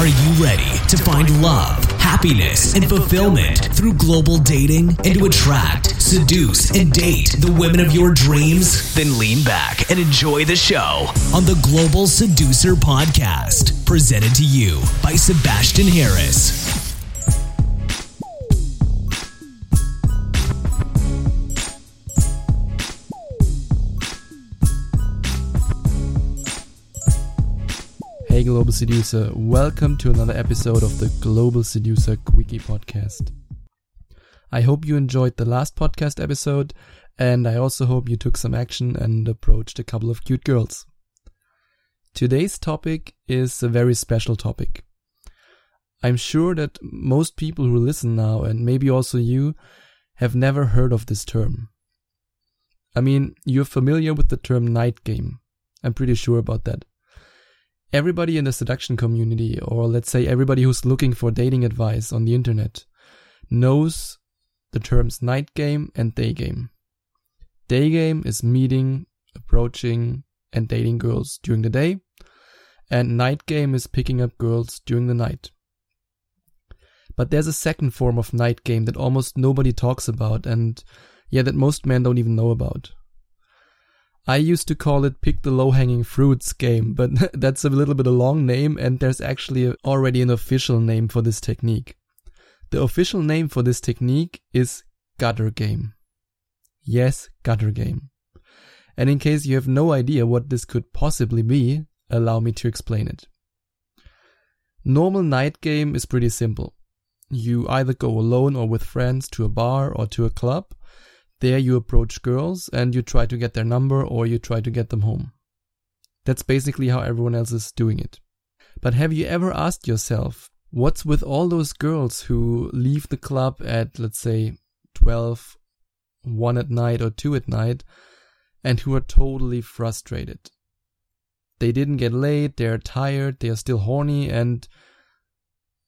Are you ready to find love, happiness, and fulfillment through global dating and to attract, seduce, and date the women of your dreams? Then lean back and enjoy the show on the Global Seducer Podcast, presented to you by Sebastian Harris. Global Seducer, welcome to another episode of the Global Seducer Quickie Podcast. I hope you enjoyed the last podcast episode, and I also hope you took some action and approached a couple of cute girls. Today's topic is a very special topic. I'm sure that most people who listen now, and maybe also you, have never heard of this term. I mean, you're familiar with the term night game. I'm pretty sure about that everybody in the seduction community, or let's say everybody who's looking for dating advice on the internet, knows the terms night game and day game. Day game is meeting, approaching, and dating girls during the day, and night game is picking up girls during the night. But there's a second form of night game that almost nobody talks about, and yeah, that most men don't even know about. I used to call it pick the low hanging fruits game, but that's a little bit a long name and there's actually already an official name for this technique. The official name for this technique is gutter game. Yes, gutter game. And in case you have no idea what this could possibly be, allow me to explain it. Normal night game is pretty simple. You either go alone or with friends to a bar or to a club there you approach girls and you try to get their number or you try to get them home. That's basically how everyone else is doing it. But have you ever asked yourself, what's with all those girls who leave the club at, let's say, 12, 1 at night or 2 at night, and who are totally frustrated? They didn't get laid, they're tired, they are still horny, and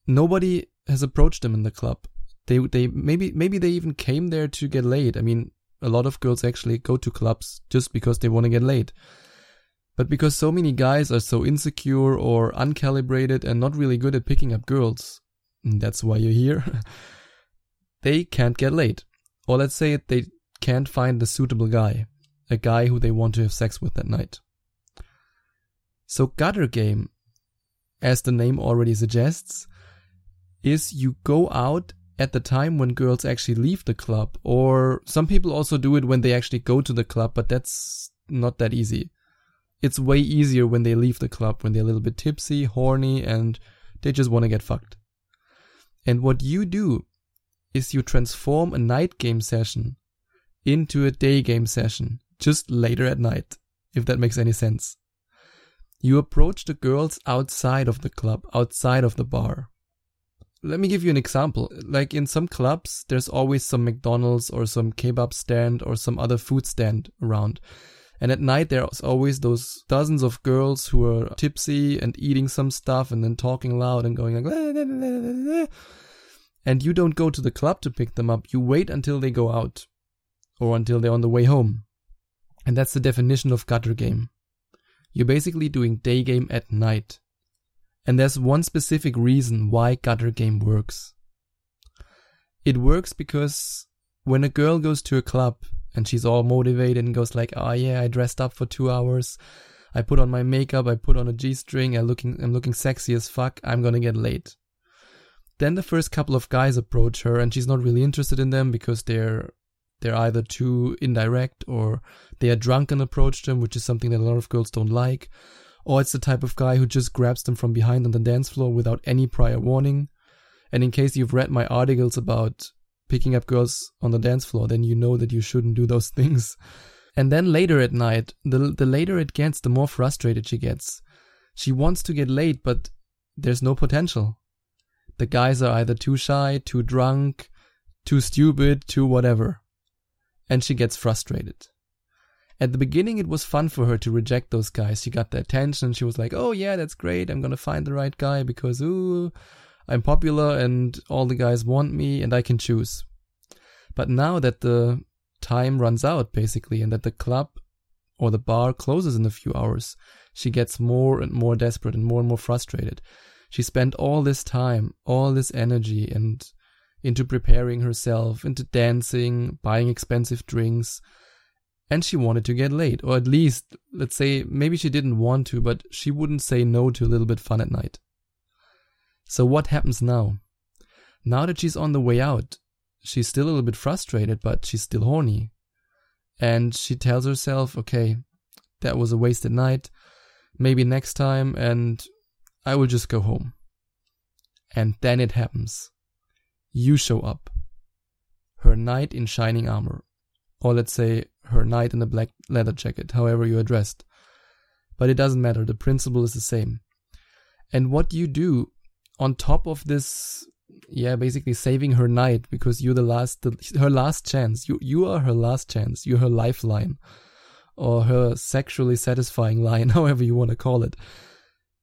nobody has approached them in the club they they maybe maybe they even came there to get laid. I mean, a lot of girls actually go to clubs just because they want to get laid. But because so many guys are so insecure or uncalibrated and not really good at picking up girls, mm, that's why you're here. they can't get laid. Or let's say they can't find the suitable guy, a guy who they want to have sex with that night. So gutter game, as the name already suggests, is you go out at the time when girls actually leave the club, or some people also do it when they actually go to the club, but that's not that easy. It's way easier when they leave the club, when they're a little bit tipsy, horny, and they just want to get fucked. And what you do is you transform a night game session into a day game session, just later at night, if that makes any sense. You approach the girls outside of the club, outside of the bar. Let me give you an example. Like in some clubs, there's always some McDonald's or some kebab stand or some other food stand around. And at night, there's always those dozens of girls who are tipsy and eating some stuff and then talking loud and going like, and you don't go to the club to pick them up. You wait until they go out or until they're on the way home. And that's the definition of gutter game. You're basically doing day game at night. And there's one specific reason why gutter game works. It works because when a girl goes to a club and she's all motivated and goes like, "Oh yeah, I dressed up for 2 hours. I put on my makeup, I put on a G-string, I'm looking I'm looking sexy as fuck. I'm to get laid." Then the first couple of guys approach her and she's not really interested in them because they're they're either too indirect or they are drunk and approach them, which is something that a lot of girls don't like or it's the type of guy who just grabs them from behind on the dance floor without any prior warning. And in case you've read my articles about picking up girls on the dance floor, then you know that you shouldn't do those things. And then later at night, the, the later it gets, the more frustrated she gets. She wants to get laid, but there's no potential. The guys are either too shy, too drunk, too stupid, too whatever. And she gets frustrated. At the beginning, it was fun for her to reject those guys. She got the attention. She was like, oh, yeah, that's great. I'm to find the right guy because, ooh, I'm popular and all the guys want me and I can choose. But now that the time runs out, basically, and that the club or the bar closes in a few hours, she gets more and more desperate and more and more frustrated. She spent all this time, all this energy and into preparing herself, into dancing, buying expensive drinks, and she wanted to get laid, or at least, let's say, maybe she didn't want to, but she wouldn't say no to a little bit fun at night. So what happens now? Now that she's on the way out, she's still a little bit frustrated, but she's still horny. And she tells herself, okay, that was a wasted night. Maybe next time, and I will just go home. And then it happens. You show up. Her knight in shining armor. Or let's say her night in a black leather jacket, however you are dressed. But it doesn't matter, the principle is the same. And what you do on top of this, yeah, basically saving her knight because you're the last, the, her last chance. You, you are her last chance. You're her lifeline or her sexually satisfying line, however you want to call it.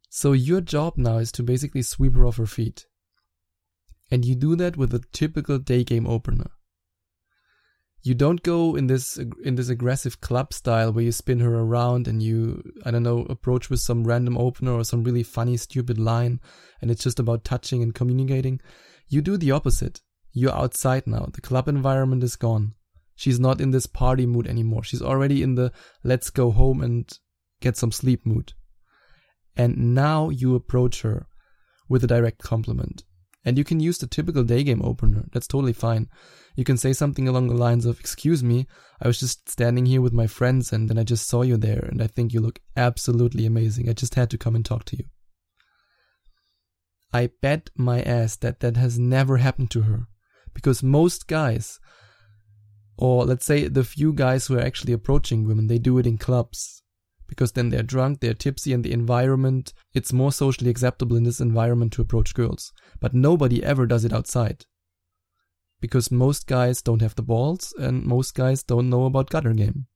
So your job now is to basically sweep her off her feet. And you do that with a typical day game opener you don't go in this in this aggressive club style where you spin her around and you I don't know approach with some random opener or some really funny stupid line and it's just about touching and communicating. You do the opposite. You're outside now. The club environment is gone. She's not in this party mood anymore. She's already in the let's go home and get some sleep mood. And now you approach her with a direct compliment. And you can use the typical day game opener. That's totally fine. You can say something along the lines of, Excuse me, I was just standing here with my friends and then I just saw you there and I think you look absolutely amazing. I just had to come and talk to you. I bet my ass that that has never happened to her. Because most guys, or let's say the few guys who are actually approaching women, they do it in clubs because then they're drunk, they're tipsy, and the environment, it's more socially acceptable in this environment to approach girls. But nobody ever does it outside. Because most guys don't have the balls, and most guys don't know about gutter game.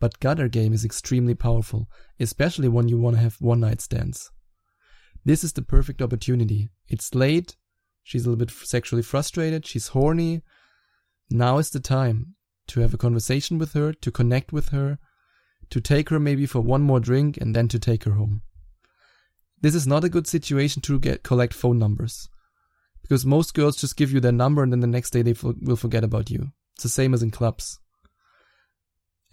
But gutter game is extremely powerful, especially when you want to have one night stands. This is the perfect opportunity. It's late, she's a little bit sexually frustrated, she's horny. Now is the time to have a conversation with her, to connect with her, to take her maybe for one more drink and then to take her home. This is not a good situation to get collect phone numbers. Because most girls just give you their number and then the next day they will forget about you. It's the same as in clubs.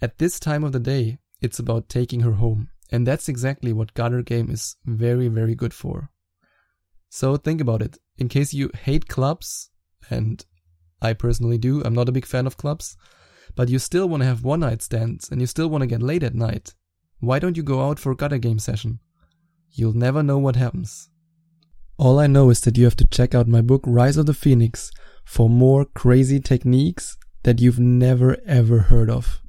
At this time of the day, it's about taking her home. And that's exactly what gutter game is very, very good for. So think about it. In case you hate clubs, and I personally do, I'm not a big fan of clubs, but you still want to have one night stands and you still want to get late at night, why don't you go out for a gutter game session? You'll never know what happens. All I know is that you have to check out my book Rise of the Phoenix for more crazy techniques that you've never ever heard of.